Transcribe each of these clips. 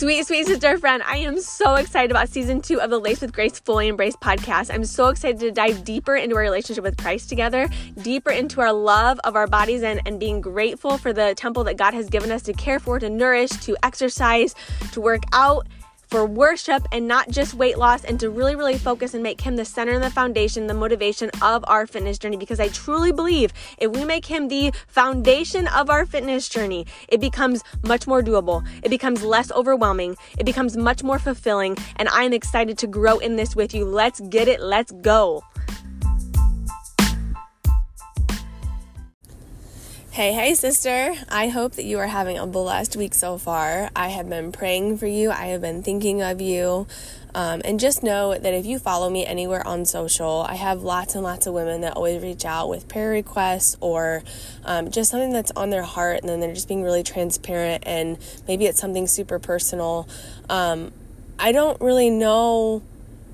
Sweet, sweet sister friend, I am so excited about season two of the Laced with Grace Fully Embraced podcast. I'm so excited to dive deeper into our relationship with Christ together, deeper into our love of our bodies and, and being grateful for the temple that God has given us to care for, to nourish, to exercise, to work out for worship and not just weight loss and to really, really focus and make Him the center and the foundation, the motivation of our fitness journey. Because I truly believe if we make Him the foundation of our fitness journey, it becomes much more doable. It becomes less overwhelming. It becomes much more fulfilling. And I'm excited to grow in this with you. Let's get it. Let's go. Hey, hey, sister. I hope that you are having a blessed week so far. I have been praying for you, I have been thinking of you. Um, and just know that if you follow me anywhere on social, I have lots and lots of women that always reach out with prayer requests or um, just something that's on their heart, and then they're just being really transparent, and maybe it's something super personal. Um, I don't really know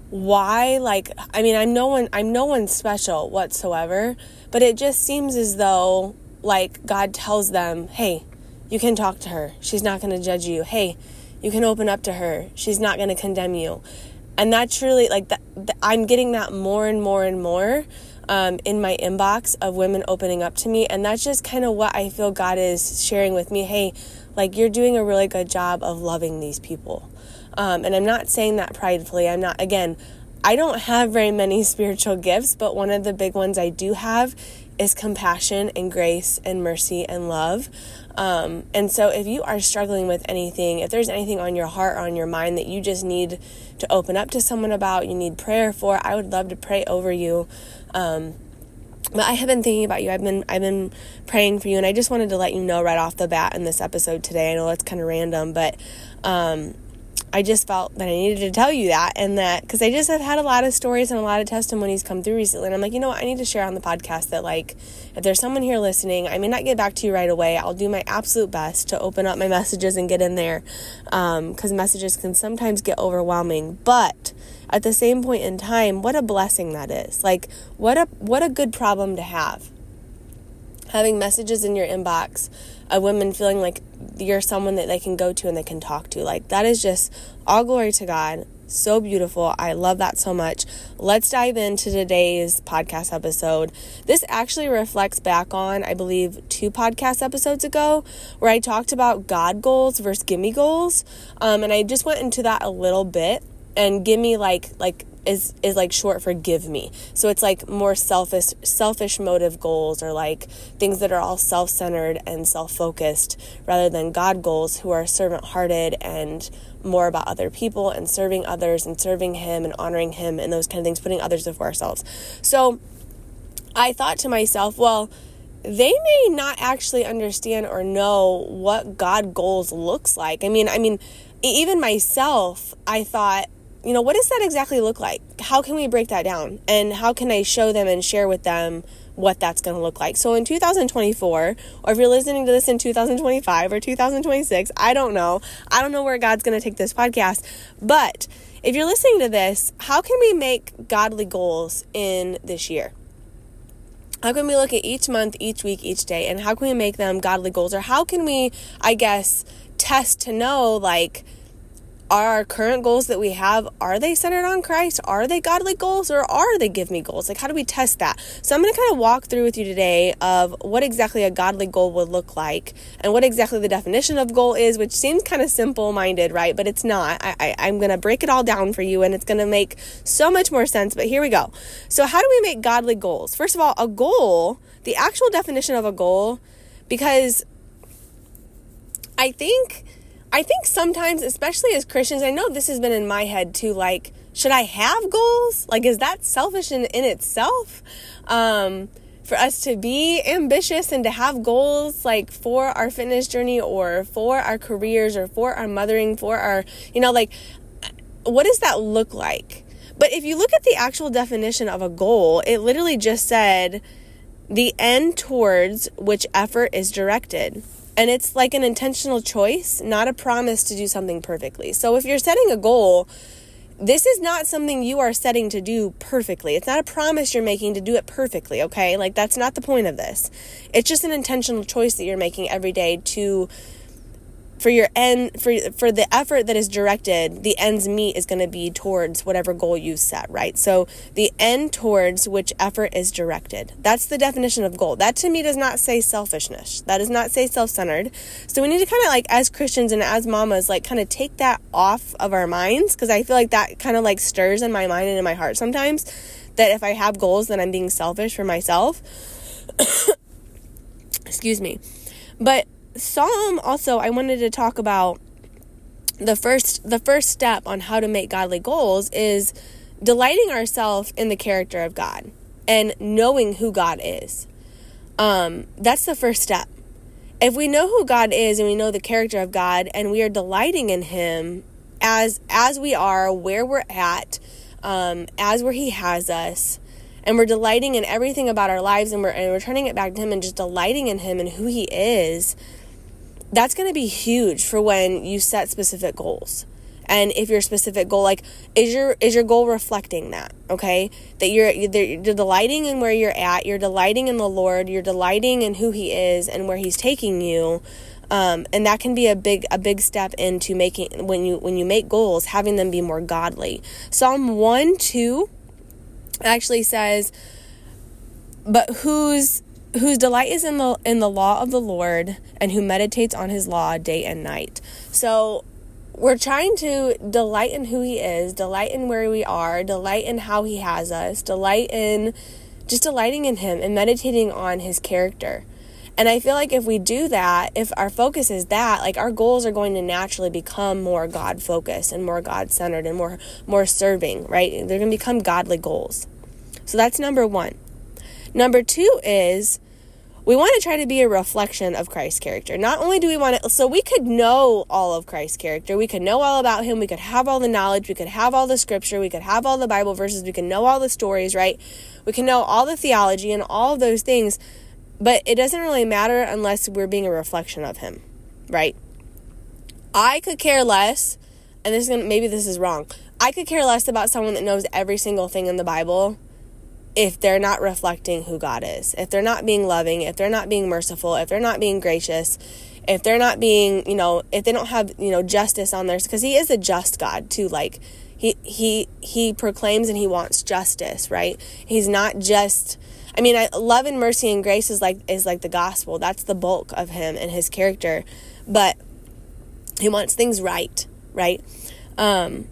why like i mean i'm no one i'm no one special whatsoever but it just seems as though like God tells them, hey, you can talk to her. She's not going to judge you. Hey, you can open up to her. She's not going to condemn you. And that's really like that. I'm getting that more and more and more um, in my inbox of women opening up to me. And that's just kind of what I feel God is sharing with me. Hey, like you're doing a really good job of loving these people. Um, and I'm not saying that pridefully. I'm not, again, I don't have very many spiritual gifts, but one of the big ones I do have is compassion and grace and mercy and love. Um, and so, if you are struggling with anything, if there's anything on your heart or on your mind that you just need to open up to someone about, you need prayer for, I would love to pray over you. Um, but I have been thinking about you. I've been I've been praying for you, and I just wanted to let you know right off the bat in this episode today. I know that's kind of random, but um, I just felt that I needed to tell you that and that because I just have had a lot of stories and a lot of testimonies come through recently. And I'm like, you know what? I need to share on the podcast that, like, if there's someone here listening, I may not get back to you right away. I'll do my absolute best to open up my messages and get in there because um, messages can sometimes get overwhelming. But at the same point in time, what a blessing that is. Like, what a, what a good problem to have. Having messages in your inbox of women feeling like you're someone that they can go to and they can talk to. Like, that is just all glory to God. So beautiful. I love that so much. Let's dive into today's podcast episode. This actually reflects back on, I believe, two podcast episodes ago where I talked about God goals versus gimme goals. Um, and I just went into that a little bit and gimme like like is is like short for give me. So it's like more selfish selfish motive goals or like things that are all self-centered and self-focused rather than God goals who are servant-hearted and more about other people and serving others and serving him and honoring him and those kind of things, putting others before ourselves. So I thought to myself, well, they may not actually understand or know what God goals looks like. I mean, I mean, even myself, I thought you know, what does that exactly look like? How can we break that down? And how can I show them and share with them what that's going to look like? So in 2024, or if you're listening to this in 2025 or 2026, I don't know. I don't know where God's going to take this podcast. But if you're listening to this, how can we make godly goals in this year? How can we look at each month, each week, each day, and how can we make them godly goals? Or how can we, I guess, test to know, like, are our current goals that we have are they centered on christ? Are they godly goals or are they give me goals? Like how do we test that? So i'm going to kind of walk through with you today of what exactly a godly goal would look like and what exactly the definition of goal is which seems kind of simple minded right? But it's not. I, I, i'm going to break it all down for you and it's going to make so much more sense but here we go. So how do we make godly goals? First of all a goal the actual definition of a goal because i think I think sometimes, especially as Christians, I know this has been in my head too, like, should I have goals? Like, is that selfish in, in itself? Um, for us to be ambitious and to have goals like for our fitness journey or for our careers or for our mothering, for our, you know, like, what does that look like? But if you look at the actual definition of a goal, it literally just said the end towards which effort is directed. And it's like an intentional choice, not a promise to do something perfectly. So if you're setting a goal, this is not something you are setting to do perfectly. It's not a promise you're making to do it perfectly, okay? Like, that's not the point of this. It's just an intentional choice that you're making every day to for your end for for the effort that is directed the ends meet is going to be towards whatever goal you set right? So the end towards which effort is directed. That's the definition of goal. That to me does not say selfishness. That does not say self-centered. So we need to kind of like as christians and as mamas like kind of take that off of our minds because i feel like that kind of like stirs in my mind and in my heart sometimes that if i have goals then i'm being selfish for myself. Excuse me. But Psalm also I wanted to talk about the first the first step on how to make godly goals is delighting ourselves in the character of God and knowing who God is. Um, that's the first step. If we know who God is and we know the character of God and we are delighting in Him as as we are, where we're at, um, as where He has us, and we're delighting in everything about our lives and we're and we're turning it back to Him and just delighting in Him and who He is, that's going to be huge for when you set specific goals. And if your specific goal like is your is your goal reflecting that okay? That you're you're delighting in where you're at you're delighting in the lord you're delighting in who he is and where he's taking you um, and that can be a big a big step into making when you when you make goals having them be more godly. Psalm 1 2 actually says but whose whose delight is in the in the law of the Lord and who meditates on his law day and night. So we're trying to delight in who he is, delight in where we are, delight in how he has us, delight in just delighting in him and meditating on his character. And I feel like if we do that, if our focus is that, like our goals are going to naturally become more God focused and more God centered and more more serving, right? They're going to become godly goals. So that's number 1. Number 2 is we want to try to be a reflection of Christ's character. Not only do we want to, so we could know all of Christ's character, we could know all about him, we could have all the knowledge, we could have all the scripture, we could have all the Bible verses, we can know all the stories, right? We can know all the theology and all of those things, but it doesn't really matter unless we're being a reflection of him, right? I could care less, and this is gonna, maybe this is wrong. I could care less about someone that knows every single thing in the Bible if they're not reflecting who God is, if they're not being loving, if they're not being merciful, if they're not being gracious, if they're not being, you know, if they don't have, you know, justice on theirs, because He is a just God too. Like He He He proclaims and He wants justice, right? He's not just. I mean, I, love and mercy and grace is like is like the gospel. That's the bulk of Him and His character, but He wants things right, right? Um,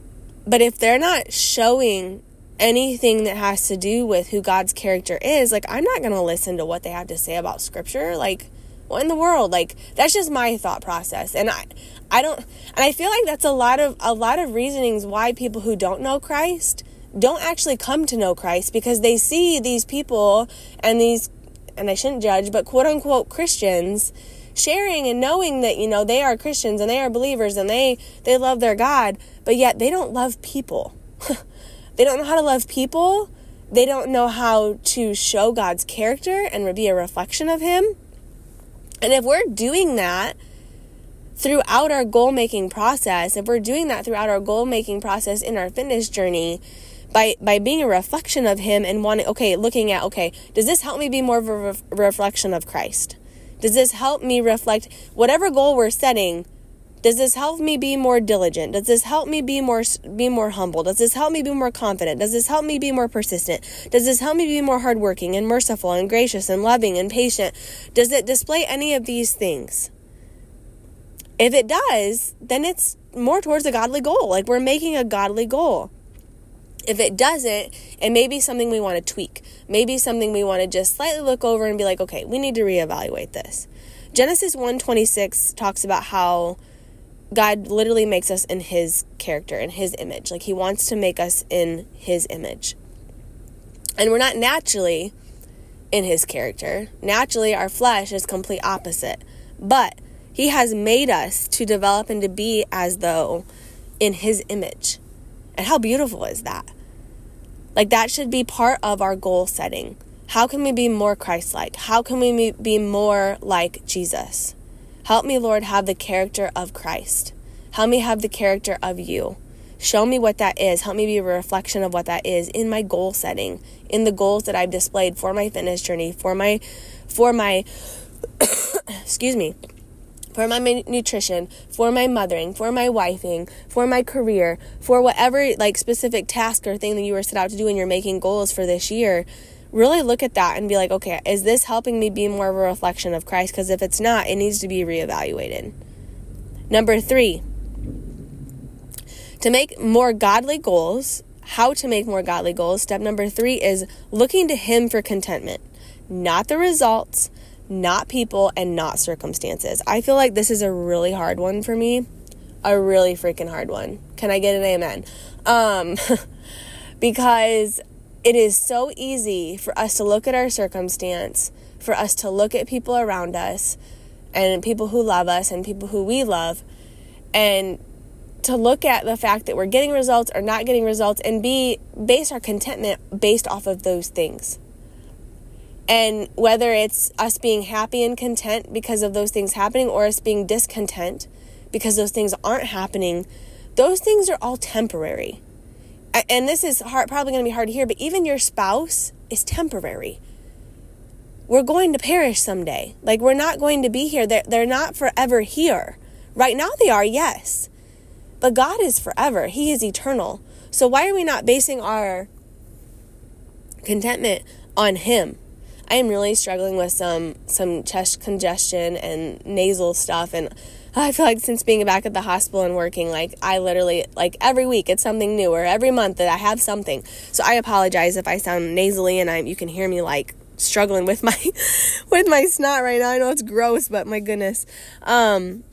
but if they're not showing anything that has to do with who God's character is, like I'm not going to listen to what they have to say about scripture. Like what in the world? Like that's just my thought process. And I I don't and I feel like that's a lot of a lot of reasonings why people who don't know Christ don't actually come to know Christ because they see these people and these and I shouldn't judge, but quote unquote Christians sharing and knowing that you know they are Christians and they are believers and they they love their God, but yet they don't love people. They don't know how to love people. They don't know how to show God's character and be a reflection of Him. And if we're doing that throughout our goal making process, if we're doing that throughout our goal making process in our fitness journey, by, by being a reflection of Him and wanting, okay, looking at, okay, does this help me be more of a re- reflection of Christ? Does this help me reflect whatever goal we're setting? Does this help me be more diligent? Does this help me be more be more humble? Does this help me be more confident? Does this help me be more persistent? Does this help me be more hardworking and merciful and gracious and loving and patient? Does it display any of these things? If it does, then it's more towards a godly goal. Like we're making a godly goal. If it doesn't, it may be something we want to tweak. Maybe something we want to just slightly look over and be like, okay, we need to reevaluate this. Genesis 126 talks about how God literally makes us in his character, in his image. Like he wants to make us in his image. And we're not naturally in his character. Naturally, our flesh is complete opposite. But he has made us to develop and to be as though in his image. And how beautiful is that? Like that should be part of our goal setting. How can we be more Christ like? How can we be more like Jesus? Help me, Lord, have the character of Christ. Help me have the character of you. Show me what that is. Help me be a reflection of what that is in my goal setting, in the goals that I've displayed for my fitness journey, for my for my excuse me, for my nutrition, for my mothering, for my wifing, for my career, for whatever like specific task or thing that you were set out to do and you're making goals for this year, really look at that and be like, okay, is this helping me be more of a reflection of Christ? Because if it's not, it needs to be reevaluated. Number three, to make more godly goals, how to make more godly goals, step number three is looking to Him for contentment, not the results, not people, and not circumstances. I feel like this is a really hard one for me. A really freaking hard one. Can I get an amen? Um, because it is so easy for us to look at our circumstance, for us to look at people around us and people who love us and people who we love, and to look at the fact that we're getting results or not getting results and be base our contentment based off of those things. And whether it's us being happy and content because of those things happening or us being discontent because those things aren't happening, those things are all temporary. And this is hard, probably going to be hard to hear, but even your spouse is temporary. We're going to perish someday. Like, we're not going to be here. They're, they're not forever here. Right now, they are, yes. But God is forever, He is eternal. So, why are we not basing our contentment on Him? I am really struggling with some some chest congestion and nasal stuff and I feel like since being back at the hospital and working like I literally like every week it's something new or every month that I have something. So I apologize if I sound nasally and I'm you can hear me like struggling with my with my snot right now. I know it's gross, but my goodness. Um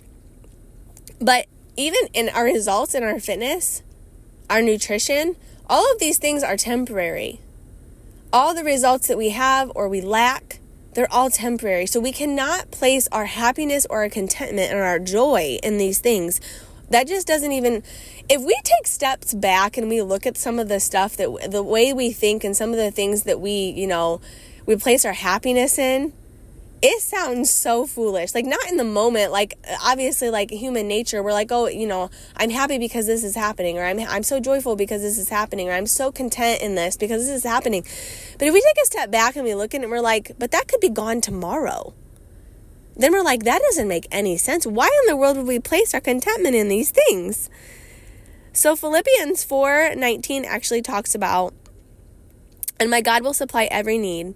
but even in our results in our fitness, our nutrition, all of these things are temporary all the results that we have or we lack, they're all temporary. So we cannot place our happiness or our contentment and our joy in these things. That just doesn't even if we take steps back and we look at some of the stuff that the way we think and some of the things that we, you know, we place our happiness in, it sounds so foolish. Like not in the moment, like obviously like human nature, we're like, "Oh, you know, I'm happy because this is happening," or "I'm I'm so joyful because this is happening," or "I'm so content in this because this is happening." But if we take a step back and we look at it, we're like, "But that could be gone tomorrow." Then we're like, "That doesn't make any sense. Why in the world would we place our contentment in these things?" So Philippians 4:19 actually talks about and my God will supply every need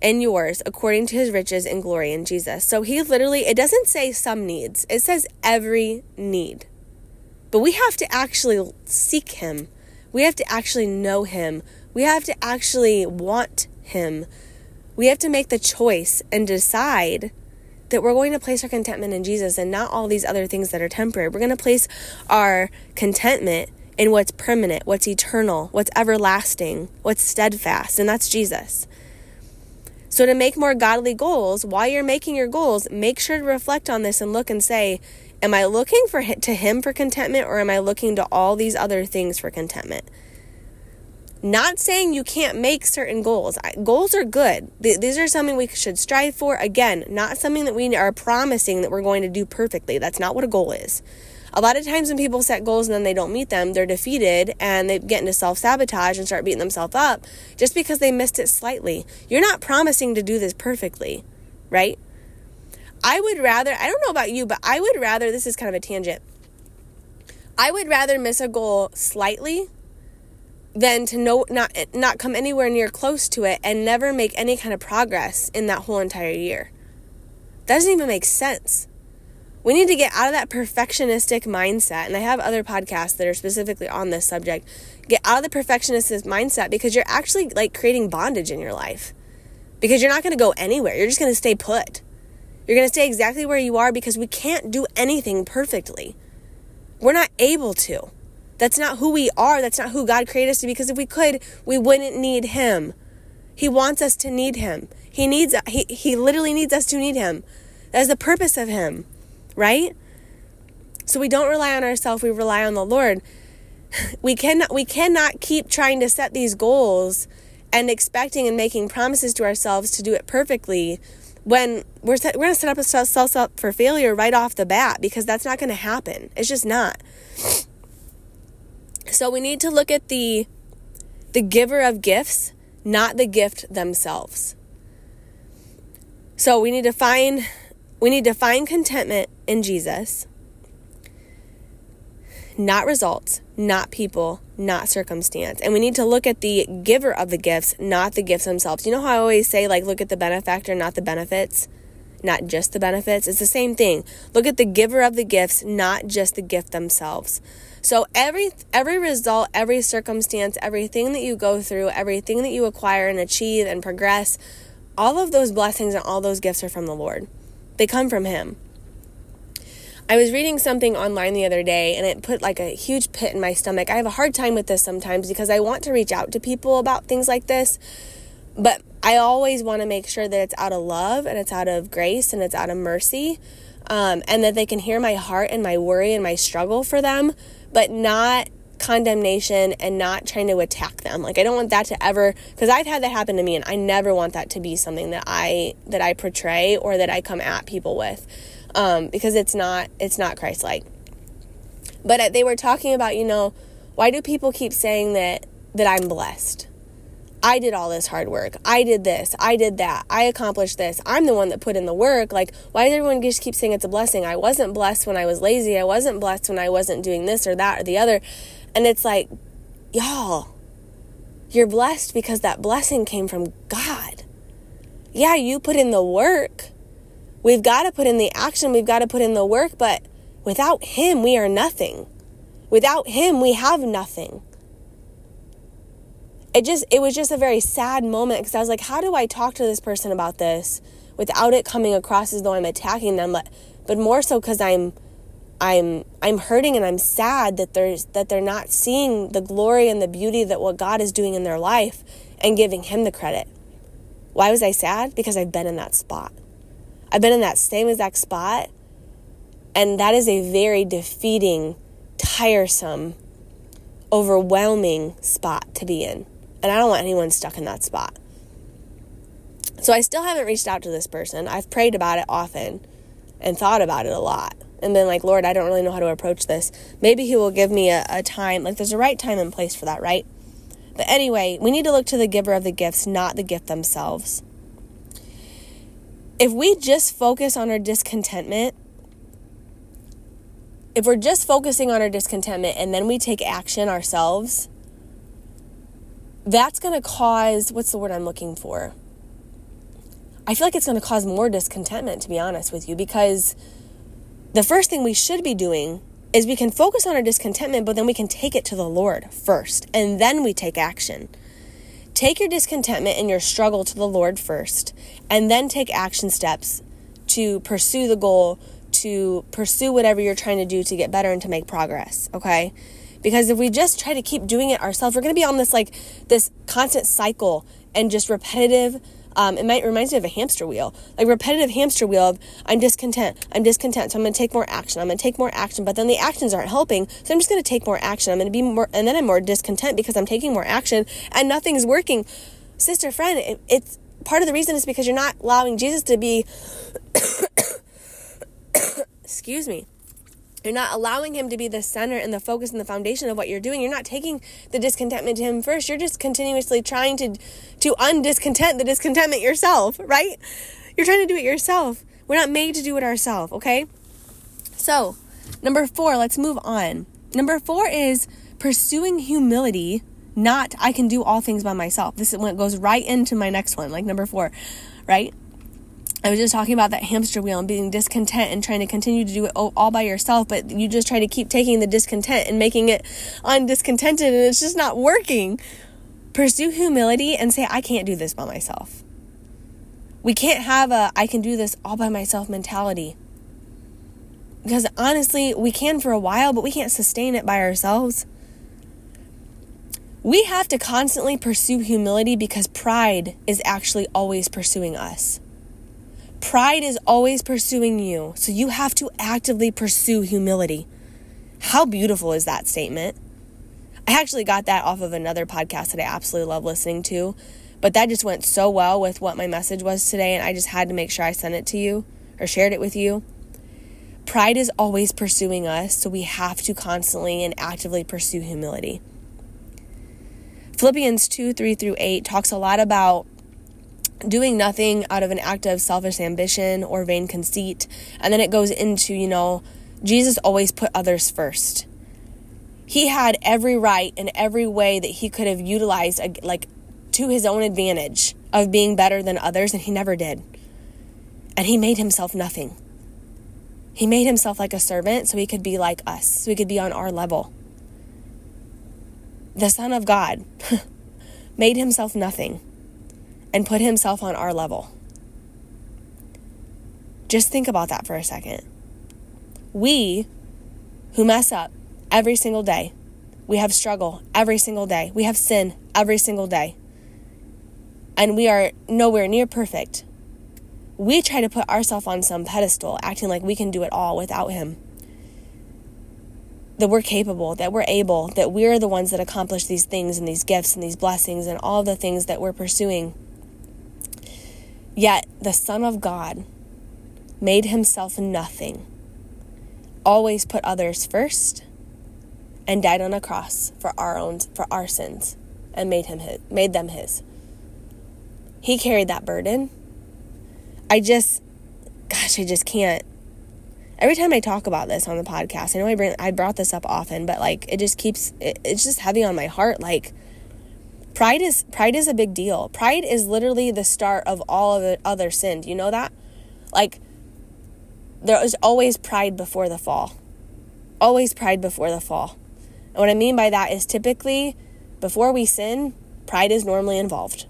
and yours according to his riches and glory in Jesus. So he literally, it doesn't say some needs, it says every need. But we have to actually seek him. We have to actually know him. We have to actually want him. We have to make the choice and decide that we're going to place our contentment in Jesus and not all these other things that are temporary. We're going to place our contentment in what's permanent, what's eternal, what's everlasting, what's steadfast, and that's Jesus. So, to make more godly goals, while you're making your goals, make sure to reflect on this and look and say, Am I looking for to Him for contentment or am I looking to all these other things for contentment? Not saying you can't make certain goals. Goals are good. These are something we should strive for. Again, not something that we are promising that we're going to do perfectly. That's not what a goal is a lot of times when people set goals and then they don't meet them, they're defeated and they get into self sabotage and start beating themselves up just because they missed it slightly. You're not promising to do this perfectly, right? I would rather, I don't know about you, but I would rather, this is kind of a tangent. I would rather miss a goal slightly than to not not come anywhere near close to it and never make any kind of progress in that whole entire year. That doesn't even make sense. We need to get out of that perfectionistic mindset. And I have other podcasts that are specifically on this subject. Get out of the perfectionistic mindset because you're actually like creating bondage in your life. Because you're not going to go anywhere. You're just going to stay put. You're going to stay exactly where you are because we can't do anything perfectly. We're not able to. That's not who we are. That's not who God created us to be. Because if we could, we wouldn't need Him. He wants us to need Him. He needs, he, he literally needs us to need Him. That's the purpose of Him right? So we don't rely on ourselves, we rely on the Lord. We cannot we cannot keep trying to set these goals and expecting and making promises to ourselves to do it perfectly when we're set, we're going to set up ourselves up for failure right off the bat because that's not going to happen. It's just not. So we need to look at the the giver of gifts, not the gift themselves. So we need to find we need to find contentment in Jesus, not results, not people, not circumstance. And we need to look at the giver of the gifts, not the gifts themselves. You know how I always say, like, look at the benefactor, not the benefits? not just the benefits. It's the same thing. Look at the giver of the gifts, not just the gift themselves. So every every result, every circumstance, everything that you go through, everything that you acquire and achieve and progress, all of those blessings and all those gifts are from the Lord. They come from him. I was reading something online the other day and it put like a huge pit in my stomach. I have a hard time with this sometimes because I want to reach out to people about things like this, but I always want to make sure that it's out of love and it's out of grace and it's out of mercy. Um, and that they can hear my heart and my worry and my struggle for them, but not condemnation and not trying to attack them. Like I don't want that to ever because I've had that happen to me and I never want that to be something that I that I portray or that I come at people with. Um, because it's not it's not Christ like. But they were talking about, you know, why do people keep saying that that I'm blessed? I did all this hard work. I did this. I did that. I accomplished this. I'm the one that put in the work. Like, why does everyone just keep saying it's a blessing? I wasn't blessed when I was lazy. I wasn't blessed when I wasn't doing this or that or the other. And it's like, y'all, you're blessed because that blessing came from God. Yeah, you put in the work. We've got to put in the action. We've got to put in the work. But without Him, we are nothing. Without Him, we have nothing it just it was just a very sad moment because I was like, how do I talk to this person about this without it coming across as though I'm attacking them, but but more so because I'm I'm I'm hurting and I'm sad that there's that they're not seeing the glory and the beauty that what God is doing in their life and giving him the credit. Why was I sad? Because I've been in that spot. I've been in that same exact spot and that is a very defeating, tiresome, overwhelming spot to be in. And I don't want anyone stuck in that spot. So I still haven't reached out to this person. I've prayed about it often and thought about it a lot and been like, Lord, I don't really know how to approach this. Maybe He will give me a, a time, like there's a right time and place for that, right? But anyway, we need to look to the giver of the gifts, not the gift themselves. If we just focus on our discontentment, if we're just focusing on our discontentment and then we take action ourselves, that's going to cause what's the word I'm looking for? I feel like it's going to cause more discontentment, to be honest with you, because the first thing we should be doing is we can focus on our discontentment, but then we can take it to the Lord first, and then we take action. Take your discontentment and your struggle to the Lord first, and then take action steps to pursue the goal, to pursue whatever you're trying to do to get better and to make progress, okay? Because if we just try to keep doing it ourselves, we're going to be on this like this constant cycle and just repetitive. Um, it might reminds me of a hamster wheel, like repetitive hamster wheel of I'm discontent, I'm discontent, so I'm going to take more action, I'm going to take more action, but then the actions aren't helping, so I'm just going to take more action. I'm going to be more, and then I'm more discontent because I'm taking more action and nothing's working. Sister, friend, it, it's part of the reason is because you're not allowing Jesus to be. excuse me you're not allowing him to be the center and the focus and the foundation of what you're doing. You're not taking the discontentment to him first. You're just continuously trying to to undiscontent the discontentment yourself, right? You're trying to do it yourself. We're not made to do it ourselves, okay? So, number 4, let's move on. Number 4 is pursuing humility, not I can do all things by myself. This is when it goes right into my next one, like number 4, right? I was just talking about that hamster wheel and being discontent and trying to continue to do it all by yourself, but you just try to keep taking the discontent and making it undiscontented, and it's just not working. Pursue humility and say, I can't do this by myself. We can't have a I can do this all by myself mentality. Because honestly, we can for a while, but we can't sustain it by ourselves. We have to constantly pursue humility because pride is actually always pursuing us. Pride is always pursuing you, so you have to actively pursue humility. How beautiful is that statement? I actually got that off of another podcast that I absolutely love listening to, but that just went so well with what my message was today, and I just had to make sure I sent it to you or shared it with you. Pride is always pursuing us, so we have to constantly and actively pursue humility. Philippians 2 3 through 8 talks a lot about doing nothing out of an act of selfish ambition or vain conceit. And then it goes into, you know, Jesus always put others first. He had every right and every way that he could have utilized, like, to his own advantage of being better than others, and he never did. And he made himself nothing. He made himself like a servant so he could be like us, so he could be on our level. The Son of God made himself nothing and put himself on our level. Just think about that for a second. We who mess up every single day, we have struggle every single day, we have sin every single day, and we are nowhere near perfect. We try to put ourselves on some pedestal, acting like we can do it all without Him. That we're capable, that we're able, that we're the ones that accomplish these things and these gifts and these blessings and all the things that we're pursuing. Yet the Son of God made himself nothing, always put others first, and died on a cross for our own for our sins and made him his, made them his. He carried that burden. I just gosh, I just can't every time I talk about this on the podcast, I know I bring I brought this up often, but like it just keeps it, it's just heavy on my heart like Pride is pride is a big deal. Pride is literally the start of all of the other sin. Do you know that? Like there is always pride before the fall. Always pride before the fall. And what I mean by that is typically before we sin, pride is normally involved.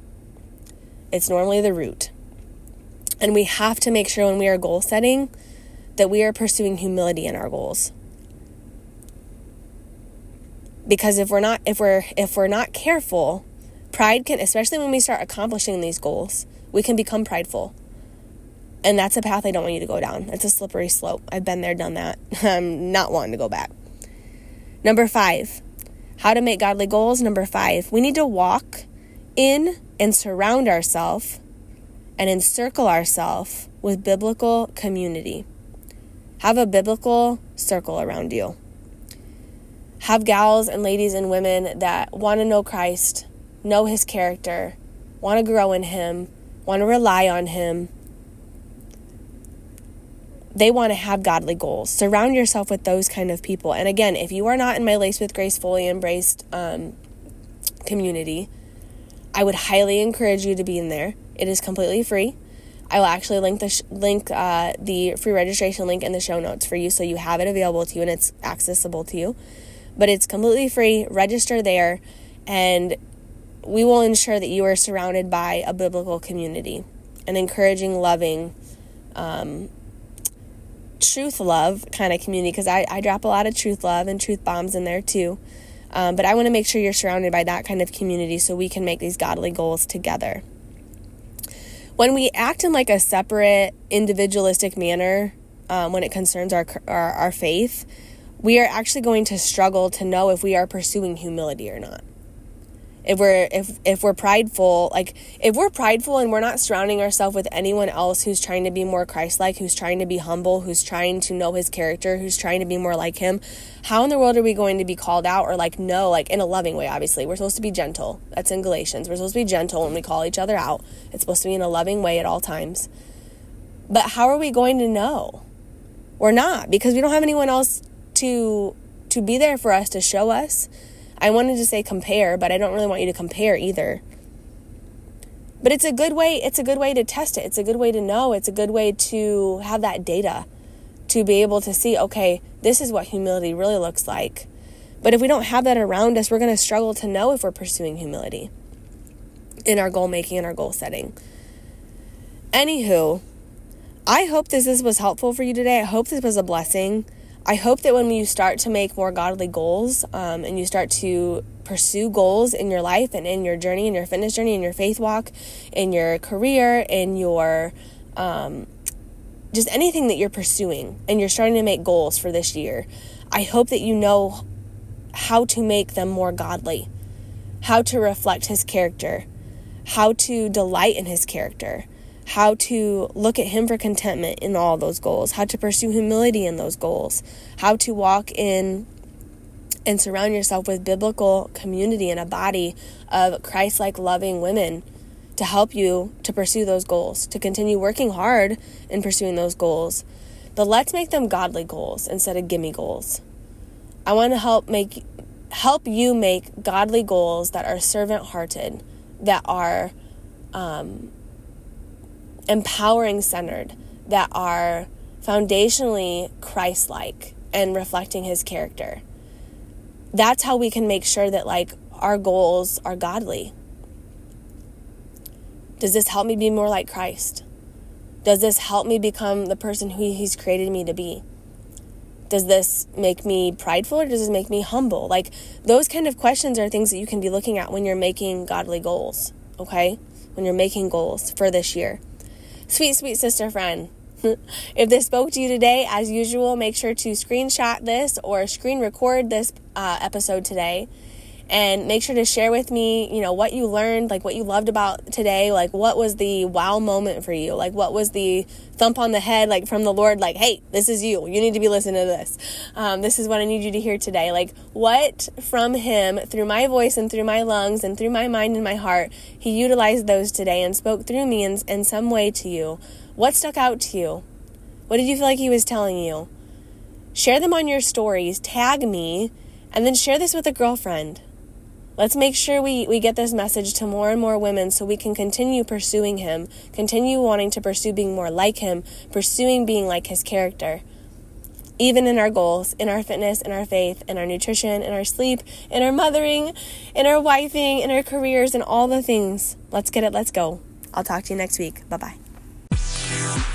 It's normally the root. And we have to make sure when we are goal setting that we are pursuing humility in our goals. Because if we're not if we're if we're not careful, Pride can, especially when we start accomplishing these goals, we can become prideful. And that's a path I don't want you to go down. It's a slippery slope. I've been there, done that. I'm not wanting to go back. Number five, how to make godly goals. Number five, we need to walk in and surround ourselves and encircle ourselves with biblical community. Have a biblical circle around you. Have gals and ladies and women that want to know Christ, know his character, want to grow in him, want to rely on him. They want to have godly goals. Surround yourself with those kind of people. And again, if you are not in my Laced with Grace fully embraced um, community, I would highly encourage you to be in there. It is completely free. I will actually link the sh- link uh, the free registration link in the show notes for you, so you have it available to you and it's accessible to you. But it's completely free. Register there, and we will ensure that you are surrounded by a biblical community, an encouraging, loving, um, truth love kind of community because I, I drop a lot of truth love and truth bombs in there too. Um, but I want to make sure you're surrounded by that kind of community so we can make these godly goals together. When we act in like a separate, individualistic manner um, when it concerns our, our, our faith, we are actually going to struggle to know if we are pursuing humility or not if we're if if we're prideful like if we're prideful and we're not surrounding ourselves with anyone else who's trying to be more christ-like who's trying to be humble who's trying to know his character who's trying to be more like him how in the world are we going to be called out or like no like in a loving way obviously? We're supposed to be gentle. That's in galatians. We're supposed to be gentle when we call each other out. It's supposed to be in a loving way at all times. But how are we going to know? We're not because we don't have anyone else to to be there for us to show us I wanted to say compare, but I don't really want you to compare either. But it's a good way, it's a good way to test it. It's a good way to know. It's a good way to have that data to be able to see, okay, this is what humility really looks like. But if we don't have that around us, we're going to struggle to know if we're pursuing humility in our goal making and our goal setting. Anywho, I hope this, this was helpful for you today. I hope this was a blessing. I hope that when you start to make more godly goals um, and you start to pursue goals in your life and in your journey, in your fitness journey, in your faith walk, in your career, in your um, just anything that you're pursuing, and you're starting to make goals for this year, I hope that you know how to make them more godly, how to reflect His character, how to delight in His character how to look at Him for contentment in all those goals, how to pursue humility in those goals, how to walk in and surround yourself with biblical community and a body of Christ like loving women to help you to pursue those goals, to continue working hard in pursuing those goals. But let's make them godly goals instead of gimme goals. I want to help make help you make godly goals that are servant hearted, that are um, empowering centered, that are foundationally Christ like and reflecting his character. That's how we can make sure that like our goals are godly. Does this help me be more like Christ? Does this help me become the person who he's created me to be? Does this make me prideful or does this make me humble? Like those kind of questions are things that you can be looking at when you're making godly goals, okay? When you're making goals for this year. Sweet, sweet sister friend, if this spoke to you today, as usual, make sure to screenshot this or screen record this uh, episode today. And make sure to share with me, you know, what you learned, like what you loved about today, like what was the wow moment for you, like what was the thump on the head, like from the Lord, like, hey, this is you. You need to be listening to this. Um, this is what I need you to hear today. Like, what from Him, through my voice and through my lungs and through my mind and my heart, He utilized those today and spoke through me in, in some way to you what stuck out to you? What did you feel like he was telling you? Share them on your stories, tag me, and then share this with a girlfriend. Let's make sure we, we get this message to more and more women so we can continue pursuing him, continue wanting to pursue being more like him, pursuing being like his character. Even in our goals, in our fitness, in our faith, in our nutrition, in our sleep, in our mothering, in our wifing, in our careers, and all the things. Let's get it, let's go. I'll talk to you next week. Bye bye.